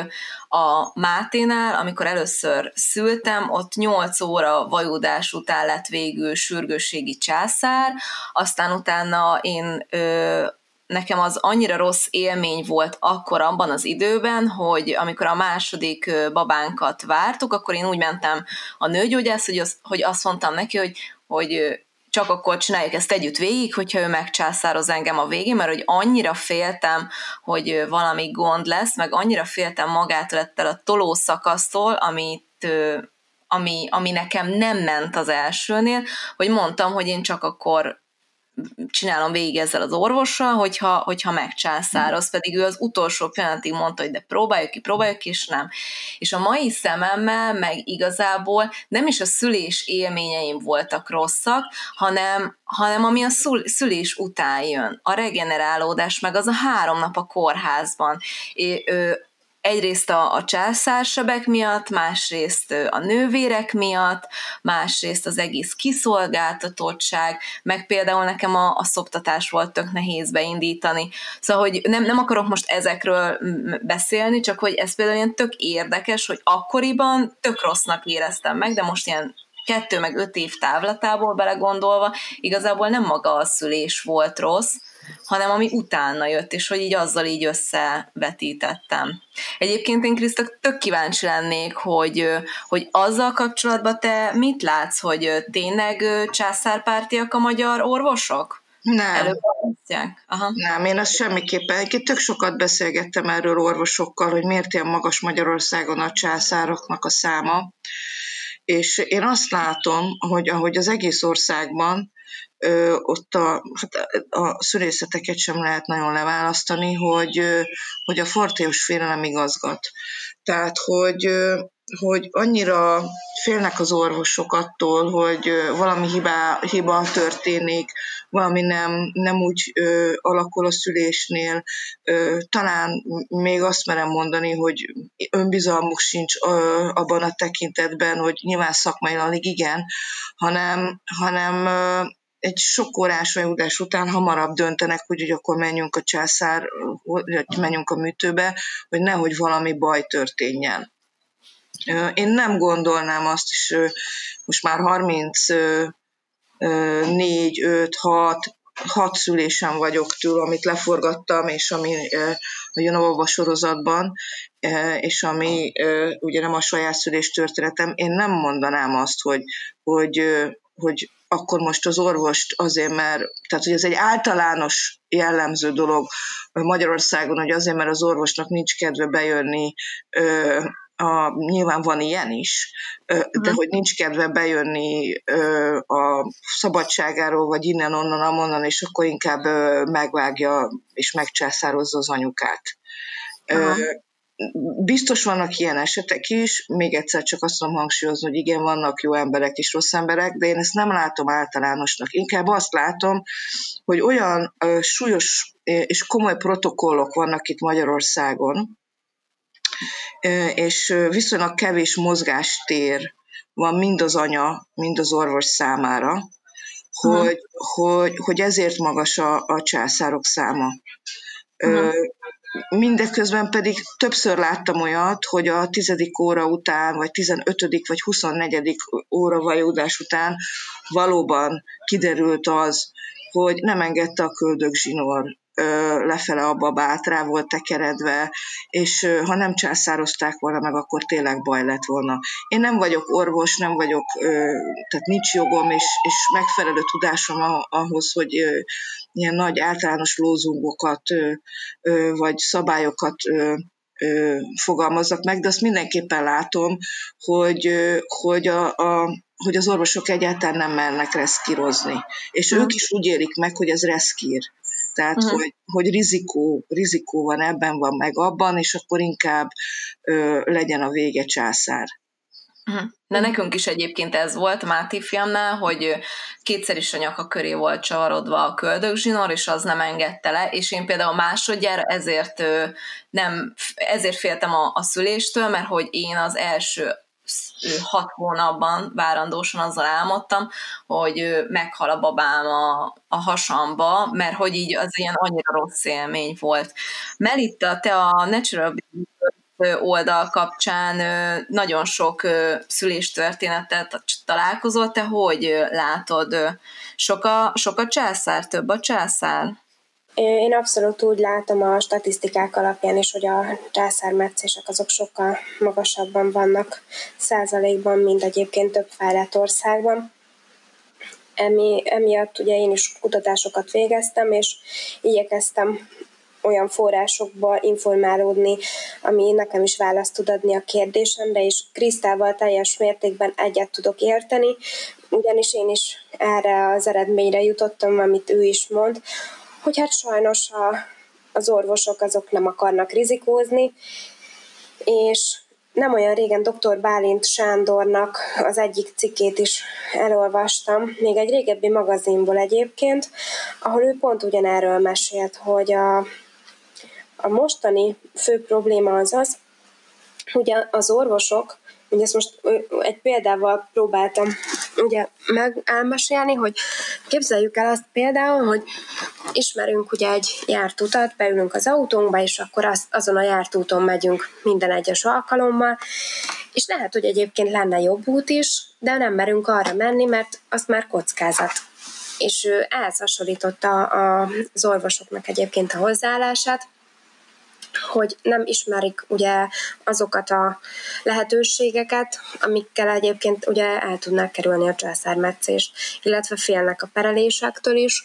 a Máténál, amikor először szültem, ott 8 óra vajudás után lett végül sürgősségi császár, aztán utána én ö, nekem az annyira rossz élmény volt akkor abban az időben, hogy amikor a második babánkat vártuk, akkor én úgy mentem a nőgyógyász, hogy, az, hogy azt mondtam neki, hogy, hogy csak akkor csináljuk ezt együtt végig, hogyha ő megcsászároz engem a végén, mert hogy annyira féltem, hogy valami gond lesz, meg annyira féltem magától ettől a tolószakasztól, amit ami, ami nekem nem ment az elsőnél, hogy mondtam, hogy én csak akkor csinálom végig ezzel az orvossal, hogyha, hogyha megcsászároz, pedig ő az utolsó pillanatig mondta, hogy de próbáljuk ki, próbáljuk ki, és nem. És a mai szememmel meg igazából nem is a szülés élményeim voltak rosszak, hanem, hanem ami a szülés után jön, a regenerálódás, meg az a három nap a kórházban. É, ő, egyrészt a, a császársebek miatt, másrészt a nővérek miatt, másrészt az egész kiszolgáltatottság, meg például nekem a, a szoptatás volt tök nehéz beindítani. Szóval, hogy nem, nem akarok most ezekről beszélni, csak hogy ez például ilyen tök érdekes, hogy akkoriban tök rossznak éreztem meg, de most ilyen kettő meg öt év távlatából belegondolva, igazából nem maga a szülés volt rossz, hanem ami utána jött, és hogy így azzal így összevetítettem. Egyébként én Kriszta tök kíváncsi lennék, hogy, hogy azzal kapcsolatban te mit látsz, hogy tényleg császárpártiak a magyar orvosok? Nem. Aha. Nem, én azt semmiképpen. Egyébként tök sokat beszélgettem erről orvosokkal, hogy miért ilyen magas Magyarországon a császároknak a száma. És én azt látom, hogy ahogy az egész országban ö, ott a, hát a szülészeteket sem lehet nagyon leválasztani, hogy, hogy a fortéos félelem igazgat. Tehát, hogy, hogy annyira félnek az orvosok attól, hogy valami hibá, hiba történik, valami nem, nem úgy ö, alakul a szülésnél. Ö, talán még azt merem mondani, hogy önbizalmuk sincs ö, abban a tekintetben, hogy nyilván szakmailag igen, hanem, hanem ö, egy sok órás vajudás után hamarabb döntenek, hogy, hogy akkor menjünk a császár, vagy menjünk a műtőbe, hogy nehogy valami baj történjen. Én nem gondolnám azt is, most már 34, 5, 6, hat szülésen vagyok túl, amit leforgattam, és ami a Janova sorozatban, és ami ugye nem a saját szülés történetem, én nem mondanám azt, hogy, hogy, hogy akkor most az orvost azért, mert, tehát hogy ez egy általános jellemző dolog Magyarországon, hogy azért, mert az orvosnak nincs kedve bejönni a, nyilván van ilyen is, de hogy nincs kedve bejönni a szabadságáról, vagy innen-onnan, amonnan, és akkor inkább megvágja és megcsászározza az anyukát. Aha. Biztos vannak ilyen esetek is, még egyszer csak azt tudom hangsúlyozni, hogy igen, vannak jó emberek és rossz emberek, de én ezt nem látom általánosnak. Inkább azt látom, hogy olyan ö, súlyos és komoly protokollok vannak itt Magyarországon, ö, és viszonylag kevés mozgástér van mind az anya, mind az orvos számára, hogy, uh-huh. hogy, hogy ezért magas a, a császárok száma. Uh-huh. Mindeközben pedig többször láttam olyat, hogy a tizedik óra után, vagy tizenötödik, vagy huszonnegyedik óra vajódás után valóban kiderült az, hogy nem engedte a köldögzsinór lefele a babát, rá volt tekeredve, és ha nem császározták volna meg, akkor tényleg baj lett volna. Én nem vagyok orvos, nem vagyok, tehát nincs jogom, és, és megfelelő tudásom ahhoz, hogy ilyen nagy általános lózungokat, vagy szabályokat fogalmazzak meg, de azt mindenképpen látom, hogy, hogy, a, a, hogy az orvosok egyáltalán nem mernek reszkírozni. És ők is úgy érik meg, hogy ez reszkír. Tehát, uh-huh. hogy, hogy rizikó, rizikó van ebben, van meg abban, és akkor inkább ö, legyen a vége császár. De nekünk is egyébként ez volt Máté fiamnál, hogy kétszer is a nyaka köré volt csavarodva a köldögzsinór, és az nem engedte le, és én például másodjára ezért nem, ezért féltem a, a szüléstől, mert hogy én az első hat hónapban várandósan azzal álmodtam, hogy meghal a babám a, a hasamba, mert hogy így az ilyen annyira rossz élmény volt. Melitta, te a Natural oldal kapcsán nagyon sok szüléstörténetet találkozott, te hogy látod? Sok a, sok a császár, több a császár? Én abszolút úgy látom a statisztikák alapján is, hogy a császármetszések azok sokkal magasabban vannak százalékban, mint egyébként több fejlett országban. Emi, emiatt ugye én is kutatásokat végeztem, és igyekeztem olyan forrásokba informálódni, ami nekem is választ tud adni a kérdésemre, és Krisztával teljes mértékben egyet tudok érteni, ugyanis én is erre az eredményre jutottam, amit ő is mond, hogy hát sajnos a, az orvosok azok nem akarnak rizikózni, és nem olyan régen dr. Bálint Sándornak az egyik cikkét is elolvastam, még egy régebbi magazinból egyébként, ahol ő pont ugyanerről mesélt, hogy a, a mostani fő probléma az az, hogy az orvosok Ugye ezt most egy példával próbáltam ugye meg elmesélni, hogy képzeljük el azt például, hogy ismerünk ugye egy járt utat, beülünk az autónkba, és akkor az, azon a járt úton megyünk minden egyes alkalommal, és lehet, hogy egyébként lenne jobb út is, de nem merünk arra menni, mert az már kockázat. És ehhez hasonlította az orvosoknak egyébként a hozzáállását, hogy nem ismerik ugye azokat a lehetőségeket, amikkel egyébként ugye el tudnák kerülni a császármetszést, illetve félnek a perelésektől is,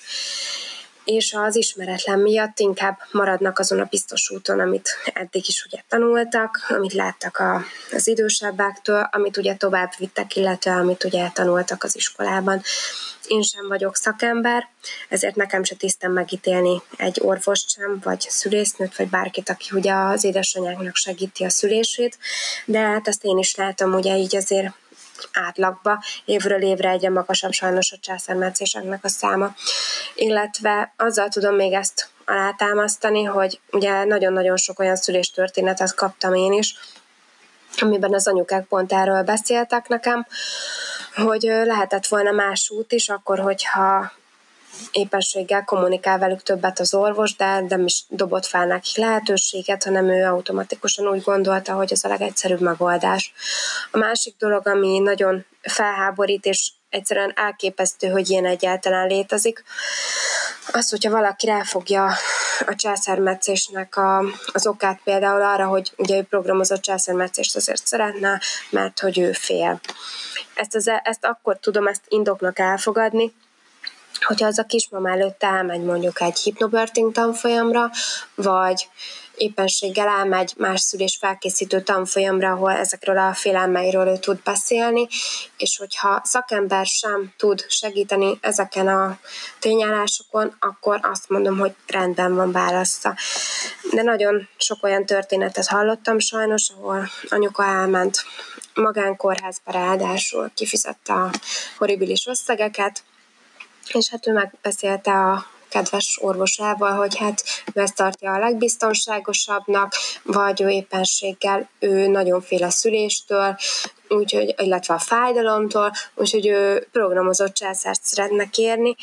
és az ismeretlen miatt inkább maradnak azon a biztos úton, amit eddig is ugye tanultak, amit láttak a, az idősebbektől, amit ugye tovább vittek, illetve amit ugye tanultak az iskolában. Én sem vagyok szakember, ezért nekem se tisztem megítélni egy orvost sem, vagy szülésznőt, vagy bárkit, aki ugye az édesanyáknak segíti a szülését, de hát ezt én is látom, ugye így azért átlagba évről évre egyre magasabb sajnos a császármetszéseknek a száma. Illetve azzal tudom még ezt alátámasztani, hogy ugye nagyon-nagyon sok olyan szüléstörténetet kaptam én is, amiben az anyukák pont erről beszéltek nekem, hogy lehetett volna más út is, akkor, hogyha éppenséggel kommunikál velük többet az orvos, de nem is dobott fel neki lehetőséget, hanem ő automatikusan úgy gondolta, hogy ez a legegyszerűbb megoldás. A másik dolog, ami nagyon felháborít, és egyszerűen elképesztő, hogy ilyen egyáltalán létezik, az, hogyha valaki ráfogja a császármetszésnek a, az okát például arra, hogy ugye ő programozott császármetszést azért szeretne, mert hogy ő fél. Ezt, az, ezt akkor tudom ezt indoknak elfogadni, hogyha az a kismama előtt elmegy mondjuk egy hipnobirthing tanfolyamra, vagy éppenséggel elmegy más szülés felkészítő tanfolyamra, ahol ezekről a félelmeiről ő tud beszélni, és hogyha szakember sem tud segíteni ezeken a tényállásokon, akkor azt mondom, hogy rendben van válasza. De nagyon sok olyan történetet hallottam sajnos, ahol anyuka elment magánkórházba ráadásul kifizette a horribilis összegeket, és hát ő megbeszélte a kedves orvosával, hogy hát ő ezt tartja a legbiztonságosabbnak, vagy ő éppenséggel ő nagyon fél a szüléstől, úgyhogy, illetve a fájdalomtól, úgyhogy ő programozott császárt szeretne kérni,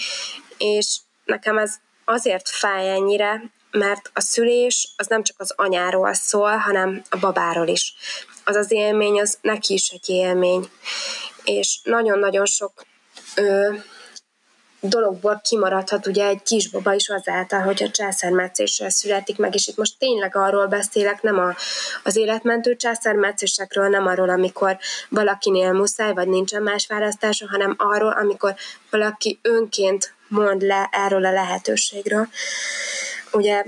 és nekem ez azért fáj ennyire, mert a szülés az nem csak az anyáról szól, hanem a babáról is. Az az élmény, az neki is egy élmény. És nagyon-nagyon sok ö, dologból kimaradhat ugye egy kisbaba is azáltal, hogy a császármetszéssel születik meg, és itt most tényleg arról beszélek, nem a, az életmentő császármetszésekről, nem arról, amikor valakinél muszáj, vagy nincsen más választása, hanem arról, amikor valaki önként mond le erről a lehetőségről. Ugye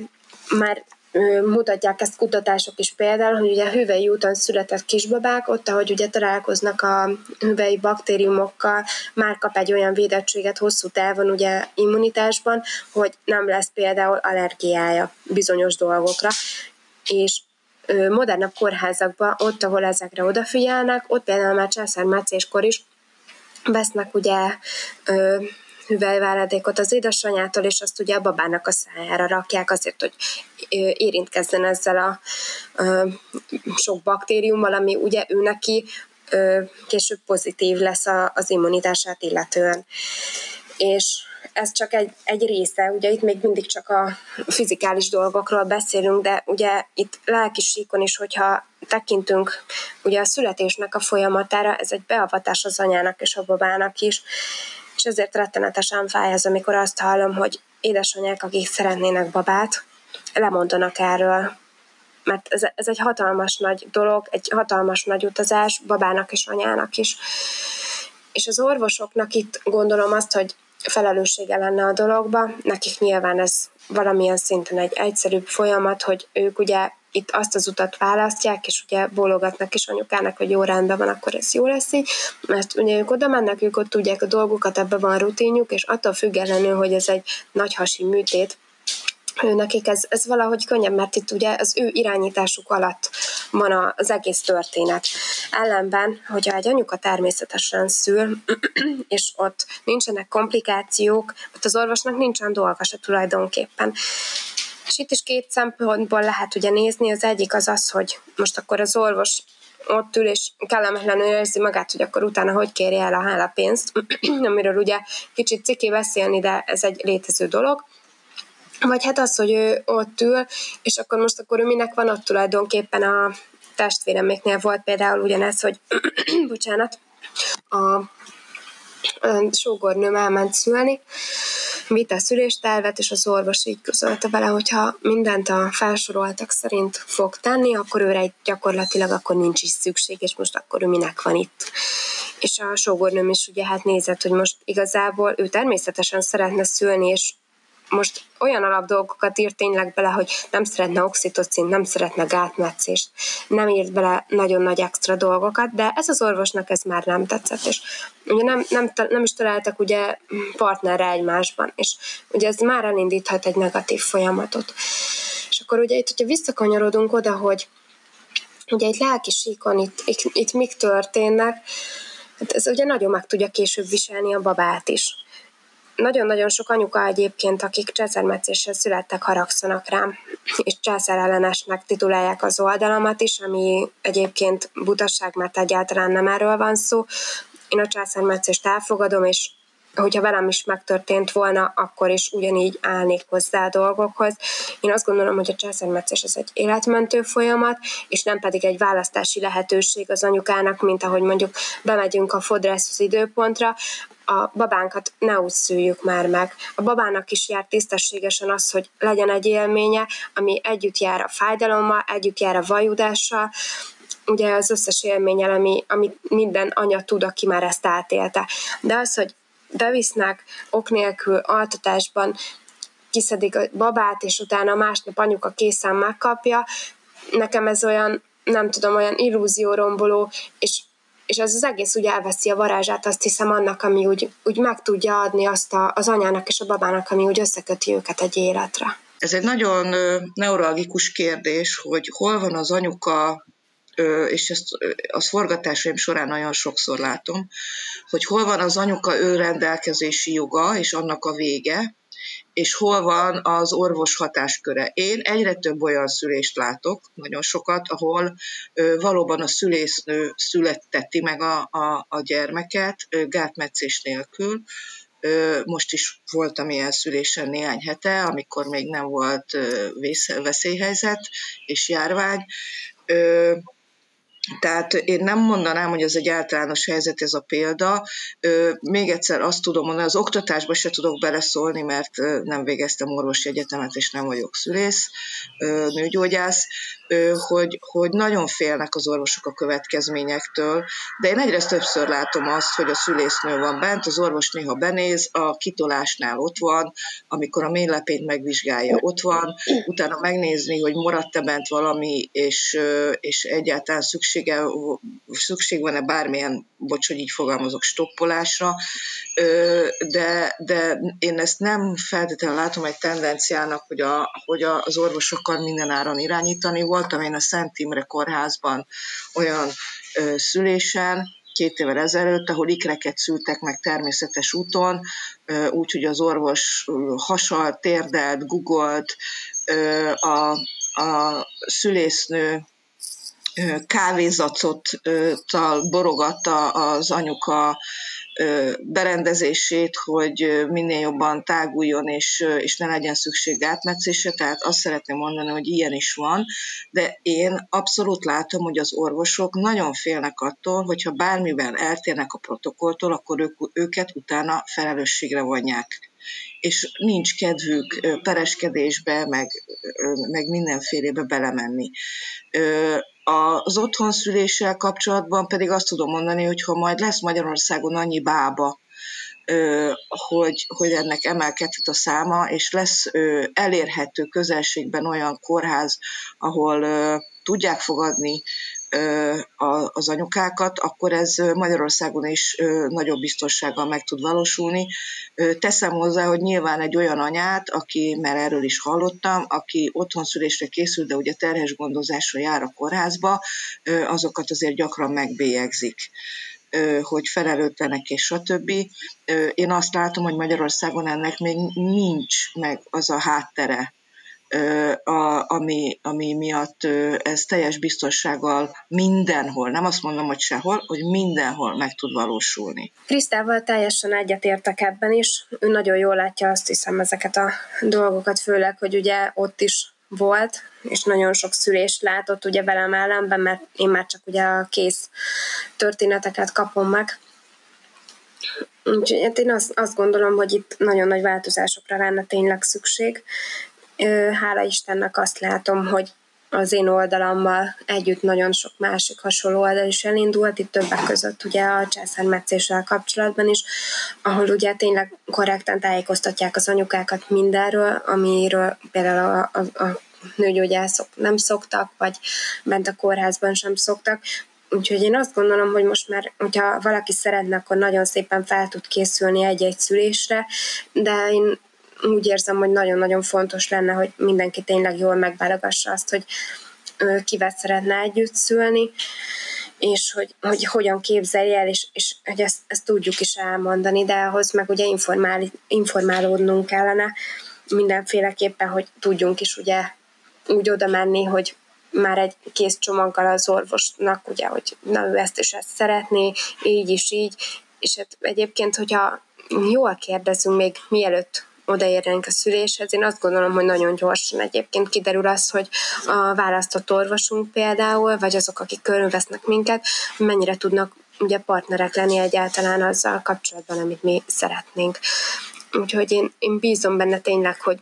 már mutatják ezt kutatások is például, hogy ugye hüvei úton született kisbabák, ott, ahogy ugye találkoznak a hüvei baktériumokkal, már kap egy olyan védettséget hosszú távon ugye immunitásban, hogy nem lesz például allergiája bizonyos dolgokra, és modernebb kórházakban, ott, ahol ezekre odafigyelnek, ott például már császármetszéskor is vesznek ugye hüvelyváladékot az édesanyától, és azt ugye a babának a szájára rakják azért, hogy érintkezzen ezzel a sok baktériummal, ami ugye ő neki később pozitív lesz az immunitását illetően. És ez csak egy, egy része, ugye itt még mindig csak a fizikális dolgokról beszélünk, de ugye itt lelki síkon is, hogyha tekintünk ugye a születésnek a folyamatára, ez egy beavatás az anyának és a babának is, és ezért rettenetesen fáj ez, amikor azt hallom, hogy édesanyák, akik szeretnének babát, lemondanak erről. Mert ez, ez egy hatalmas nagy dolog, egy hatalmas nagy utazás babának és anyának is. És az orvosoknak itt gondolom azt, hogy felelőssége lenne a dologba, nekik nyilván ez valamilyen szinten egy egyszerűbb folyamat, hogy ők ugye itt azt az utat választják, és ugye bólogatnak is anyukának, hogy jó rendben van, akkor ez jó lesz így, mert ugye ők oda mennek, ők ott tudják a dolgokat, ebben van rutinjuk, és attól függetlenül, hogy ez egy nagy hasi műtét, ő nekik ez, ez valahogy könnyebb, mert itt ugye az ő irányításuk alatt van az egész történet. Ellenben, hogyha egy anyuka természetesen szül, és ott nincsenek komplikációk, ott az orvosnak nincsen dolga se tulajdonképpen. És itt is két szempontból lehet ugye nézni, az egyik az az, hogy most akkor az orvos ott ül, és kellemetlenül érzi magát, hogy akkor utána hogy kérje el a hálapénzt, amiről ugye kicsit ciki beszélni, de ez egy létező dolog. Vagy hát az, hogy ő ott ül, és akkor most akkor ő minek van ott tulajdonképpen a testvéreméknél volt például ugyanez, hogy bocsánat, a sógornőm elment szülni, vitte szüléstervet, és az orvos így közölte vele, hogyha mindent a felsoroltak szerint fog tenni, akkor őre egy gyakorlatilag akkor nincs is szükség, és most akkor ő minek van itt. És a sógornőm is ugye hát nézett, hogy most igazából ő természetesen szeretne szülni, és most olyan alap dolgokat írt tényleg bele, hogy nem szeretne oxitocin, nem szeretne gátmetszést, nem írt bele nagyon nagy extra dolgokat, de ez az orvosnak ez már nem tetszett, és ugye nem, nem, nem is találtak ugye partnerre egymásban, és ugye ez már elindíthat egy negatív folyamatot. És akkor ugye itt, hogyha visszakanyarodunk oda, hogy ugye egy lelki síkon itt, itt, itt mik történnek, hát ez ugye nagyon meg tudja később viselni a babát is nagyon-nagyon sok anyuka egyébként, akik császármetszéssel születtek, haragszanak rám, és császárellenesnek titulálják az oldalamat is, ami egyébként butasság, mert egyáltalán nem erről van szó. Én a császármetszést elfogadom, és hogyha velem is megtörtént volna, akkor is ugyanígy állnék hozzá a dolgokhoz. Én azt gondolom, hogy a császármetszés az egy életmentő folyamat, és nem pedig egy választási lehetőség az anyukának, mint ahogy mondjuk bemegyünk a fodrászhoz időpontra, a babánkat ne úgy szüljük már meg. A babának is jár tisztességesen az, hogy legyen egy élménye, ami együtt jár a fájdalommal, együtt jár a vajudással, ugye az összes élménnyel, ami, ami minden anya tud, aki már ezt átélte. De az, hogy bevisznek ok nélkül altatásban, kiszedik a babát, és utána másnap anyuka készen megkapja, nekem ez olyan, nem tudom, olyan illúzióromboló, és és ez az egész úgy elveszi a varázsát, azt hiszem annak, ami úgy, úgy meg tudja adni azt a, az anyának és a babának, ami úgy összeköti őket egy életre. Ez egy nagyon neuralgikus kérdés, hogy hol van az anyuka, és ezt az forgatásaim során nagyon sokszor látom, hogy hol van az anyuka önrendelkezési joga, és annak a vége, és hol van az orvos hatásköre. Én egyre több olyan szülést látok, nagyon sokat, ahol valóban a szülésznő születteti meg a, a, a gyermeket gátmetszés nélkül, Most is voltam ilyen szülésen néhány hete, amikor még nem volt veszélyhelyzet és járvány. Tehát én nem mondanám, hogy ez egy általános helyzet, ez a példa. Még egyszer azt tudom mondani, az oktatásba se tudok beleszólni, mert nem végeztem orvosi egyetemet, és nem vagyok szülész, nőgyógyász, hogy, hogy nagyon félnek az orvosok a következményektől, de én egyre többször látom azt, hogy a szülésznő van bent, az orvos néha benéz, a kitolásnál ott van, amikor a mélylepényt megvizsgálja, ott van, utána megnézni, hogy maradt-e bent valami, és, és egyáltalán szüksége, szükség van-e bármilyen, bocs, hogy így fogalmazok, stoppolásra, de, de én ezt nem feltétlenül látom egy tendenciának, hogy, a, hogy az orvosokkal minden áron irányítani. Voltam én a Szent Imre kórházban olyan szülésen, két évvel ezelőtt, ahol ikreket szültek meg természetes úton, úgyhogy az orvos hasalt, térdelt, gugolt, a, a szülésznő kávézacottal borogatta az anyuka berendezését, hogy minél jobban táguljon, és, és ne legyen szükség átmetszésre, tehát azt szeretném mondani, hogy ilyen is van, de én abszolút látom, hogy az orvosok nagyon félnek attól, hogyha bármivel eltérnek a protokolltól, akkor ők, őket utána felelősségre vonják és nincs kedvük pereskedésbe, meg, meg mindenfélébe belemenni. Az otthonszüléssel kapcsolatban pedig azt tudom mondani, hogy ha majd lesz Magyarországon annyi bába, hogy, hogy ennek emelkedhet a száma, és lesz elérhető közelségben olyan kórház, ahol tudják fogadni az anyukákat, akkor ez Magyarországon is nagyobb biztonsággal meg tud valósulni. Teszem hozzá, hogy nyilván egy olyan anyát, aki, mert erről is hallottam, aki otthonszülésre készül, de ugye terhes gondozásra jár a kórházba, azokat azért gyakran megbélyegzik hogy felelőtlenek és stb. Én azt látom, hogy Magyarországon ennek még nincs meg az a háttere, a, ami, ami miatt ez teljes biztonsággal mindenhol, nem azt mondom, hogy sehol, hogy mindenhol meg tud valósulni. Krisztával teljesen egyetértek ebben is. Ő nagyon jól látja azt hiszem ezeket a dolgokat, főleg, hogy ugye ott is volt, és nagyon sok szülést látott ugye velem ellenben, mert én már csak ugye a kész történeteket kapom meg. Úgyhogy hát én azt, azt gondolom, hogy itt nagyon nagy változásokra lenne tényleg szükség, hála Istennek azt látom, hogy az én oldalammal együtt nagyon sok másik hasonló oldal is elindult, itt többek között ugye a császármetszéssel kapcsolatban is, ahol ugye tényleg korrektan tájékoztatják az anyukákat mindenről, amiről például a, a, a nőgyógyászok nem szoktak, vagy bent a kórházban sem szoktak, Úgyhogy én azt gondolom, hogy most már, hogyha valaki szeretne, akkor nagyon szépen fel tud készülni egy-egy szülésre, de én úgy érzem, hogy nagyon-nagyon fontos lenne, hogy mindenki tényleg jól megválogassa azt, hogy kivel szeretne együtt szülni, és hogy, hogy hogyan képzelje el, és, és hogy ezt, ezt tudjuk is elmondani, de ahhoz meg ugye informál, informálódnunk kellene mindenféleképpen, hogy tudjunk is ugye úgy oda menni, hogy már egy kész csomaggal az orvosnak, ugye, hogy na ő ezt is ezt szeretné, így is így, és hát egyébként, hogyha jól kérdezünk még mielőtt odaérnénk a szüléshez. Én azt gondolom, hogy nagyon gyorsan egyébként kiderül az, hogy a választott orvosunk például, vagy azok, akik körülvesznek minket, mennyire tudnak ugye partnerek lenni egyáltalán azzal kapcsolatban, amit mi szeretnénk. Úgyhogy én, én bízom benne tényleg, hogy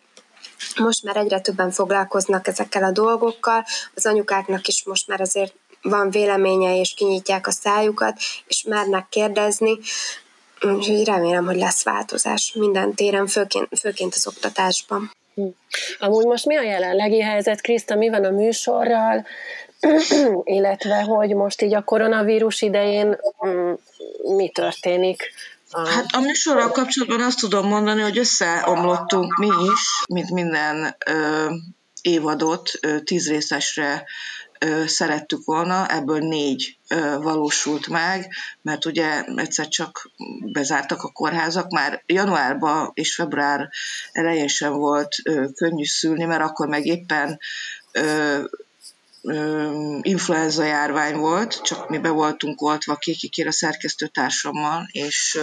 most már egyre többen foglalkoznak ezekkel a dolgokkal, az anyukáknak is most már azért van véleménye, és kinyitják a szájukat, és mernek kérdezni, Úgyhogy remélem, hogy lesz változás minden téren, főként, főként az oktatásban. Hm. Amúgy most mi a jelenlegi helyzet, Kriszta, mi van a műsorral, illetve hogy most így a koronavírus idején hm, mi történik? A... Hát a műsorral kapcsolatban azt tudom mondani, hogy összeomlottunk mi is, mint minden ö, évadot ö, tíz részesre szerettük volna, ebből négy valósult meg, mert ugye egyszer csak bezártak a kórházak, már januárban és február elején sem volt könnyű szülni, mert akkor meg éppen influenza járvány volt, csak mi be voltunk oltva kékikér a szerkesztőtársammal, és,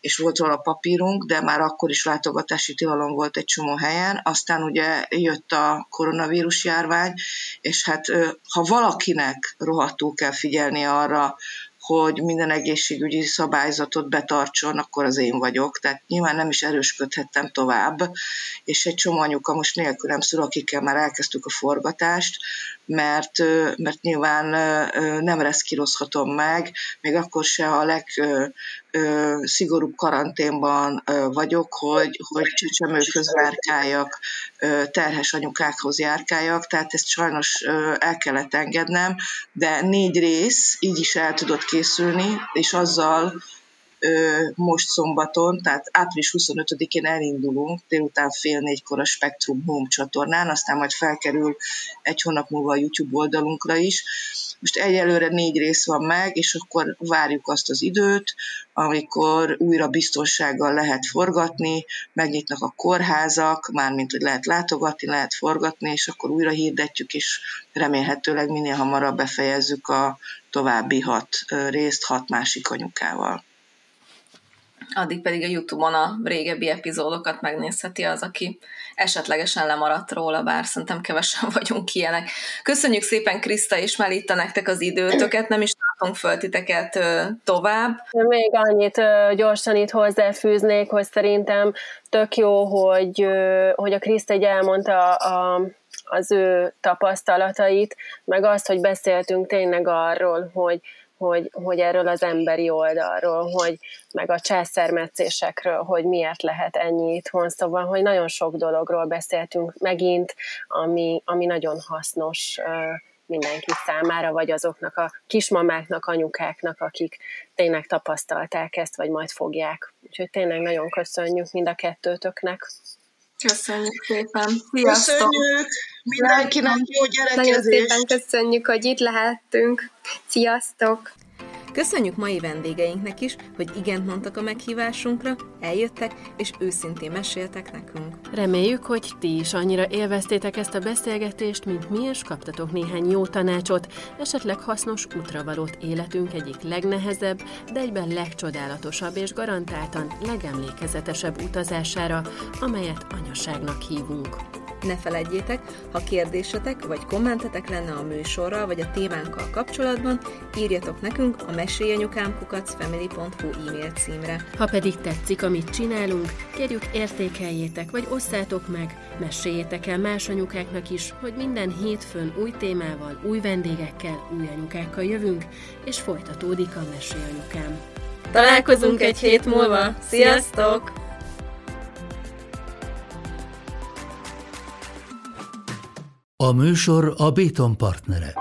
és volt róla papírunk, de már akkor is látogatási tilalom volt egy csomó helyen. Aztán ugye jött a koronavírus járvány, és hát ha valakinek rohadtul kell figyelni arra, hogy minden egészségügyi szabályzatot betartson, akkor az én vagyok. Tehát nyilván nem is erősködhettem tovább, és egy csomó anyuka most nélkülem szül, akikkel már elkezdtük a forgatást, mert, mert nyilván nem reszkírozhatom meg, még akkor se a legszigorúbb karanténban vagyok, hogy, hogy csecsemőkhöz járkáljak, terhes anyukákhoz járkáljak, tehát ezt sajnos el kellett engednem, de négy rész így is el tudott készülni, és azzal most szombaton, tehát április 25-én elindulunk, délután fél négykor a Spectrum Home csatornán, aztán majd felkerül egy hónap múlva a YouTube oldalunkra is. Most egyelőre négy rész van meg, és akkor várjuk azt az időt, amikor újra biztonsággal lehet forgatni, megnyitnak a kórházak, mármint, hogy lehet látogatni, lehet forgatni, és akkor újra hirdetjük, és remélhetőleg minél hamarabb befejezzük a további hat részt hat másik anyukával addig pedig a Youtube-on a régebbi epizódokat megnézheti az, aki esetlegesen lemaradt róla, bár szerintem kevesen vagyunk ilyenek. Köszönjük szépen Kriszta és Melitta nektek az időtöket, nem is tartunk föl titeket tovább. Még annyit gyorsan itt hozzáfűznék, hogy szerintem tök jó, hogy, hogy a Kriszta egy elmondta a, az ő tapasztalatait, meg azt, hogy beszéltünk tényleg arról, hogy hogy, hogy erről az emberi oldalról, hogy meg a császármetszésekről, hogy miért lehet ennyi itthon, szóval, hogy nagyon sok dologról beszéltünk megint, ami, ami nagyon hasznos mindenki számára, vagy azoknak a kismamáknak, anyukáknak, akik tényleg tapasztalták ezt, vagy majd fogják. Úgyhogy tényleg nagyon köszönjük mind a kettőtöknek. Köszönjük szépen. Sziasztok! Köszönjük! Mindenkinek jó gyerekezést! Nagyon szépen köszönjük, hogy itt lehettünk. Sziasztok! Köszönjük mai vendégeinknek is, hogy igent mondtak a meghívásunkra, eljöttek és őszintén meséltek nekünk. Reméljük, hogy ti is annyira élveztétek ezt a beszélgetést, mint mi, és kaptatok néhány jó tanácsot, esetleg hasznos útravalót életünk egyik legnehezebb, de egyben legcsodálatosabb és garantáltan legemlékezetesebb utazására, amelyet anyaságnak hívunk. Ne felejtjétek, ha kérdésetek vagy kommentetek lenne a műsorral vagy a témánkkal kapcsolatban, írjatok nekünk a mesélyanyukámkukacfamily.hu e-mail címre. Ha pedig tetszik, amit csinálunk, kérjük értékeljétek vagy osszátok meg, meséljétek el más anyukáknak is, hogy minden hétfőn új témával, új vendégekkel, új anyukákkal jövünk, és folytatódik a Mesélyanyukám. Találkozunk egy hét múlva! Sziasztok! A műsor a Béton partnere.